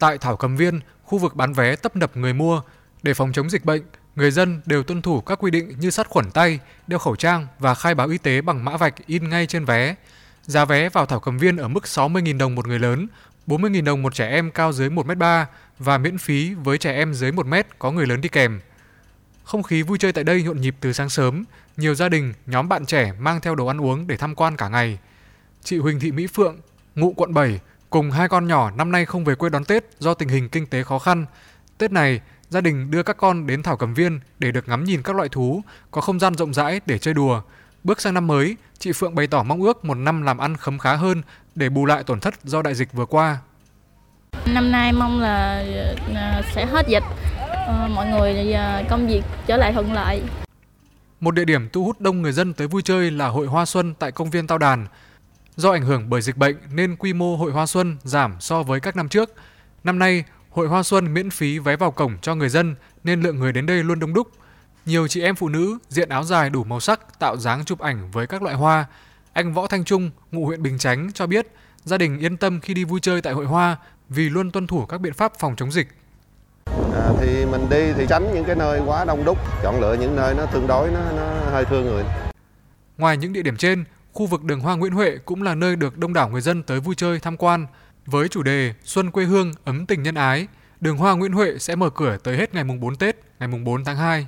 Tại Thảo Cầm Viên, khu vực bán vé tấp nập người mua. Để phòng chống dịch bệnh, người dân đều tuân thủ các quy định như sát khuẩn tay, đeo khẩu trang và khai báo y tế bằng mã vạch in ngay trên vé. Giá vé vào Thảo Cầm Viên ở mức 60.000 đồng một người lớn, 40.000 đồng một trẻ em cao dưới 1m3 và miễn phí với trẻ em dưới 1m có người lớn đi kèm. Không khí vui chơi tại đây nhộn nhịp từ sáng sớm, nhiều gia đình, nhóm bạn trẻ mang theo đồ ăn uống để tham quan cả ngày. Chị Huỳnh Thị Mỹ Phượng, ngụ quận 7, cùng hai con nhỏ năm nay không về quê đón Tết do tình hình kinh tế khó khăn. Tết này, gia đình đưa các con đến Thảo Cầm Viên để được ngắm nhìn các loại thú, có không gian rộng rãi để chơi đùa. Bước sang năm mới, chị Phượng bày tỏ mong ước một năm làm ăn khấm khá hơn để bù lại tổn thất do đại dịch vừa qua. Năm nay mong là à, sẽ hết dịch, ờ, mọi người à, công việc trở lại thuận lợi. Một địa điểm thu hút đông người dân tới vui chơi là hội hoa xuân tại công viên Tao Đàn. Do ảnh hưởng bởi dịch bệnh nên quy mô hội hoa xuân giảm so với các năm trước. Năm nay, hội hoa xuân miễn phí vé vào cổng cho người dân nên lượng người đến đây luôn đông đúc. Nhiều chị em phụ nữ diện áo dài đủ màu sắc tạo dáng chụp ảnh với các loại hoa. Anh Võ Thanh Trung, ngụ huyện Bình Chánh cho biết gia đình yên tâm khi đi vui chơi tại hội hoa vì luôn tuân thủ các biện pháp phòng chống dịch. À, thì mình đi thì tránh những cái nơi quá đông đúc, chọn lựa những nơi nó tương đối nó, nó hơi thương người. Ngoài những địa điểm trên, khu vực đường Hoa Nguyễn Huệ cũng là nơi được đông đảo người dân tới vui chơi tham quan. Với chủ đề Xuân quê hương ấm tình nhân ái, đường Hoa Nguyễn Huệ sẽ mở cửa tới hết ngày mùng 4 Tết, ngày mùng 4 tháng 2.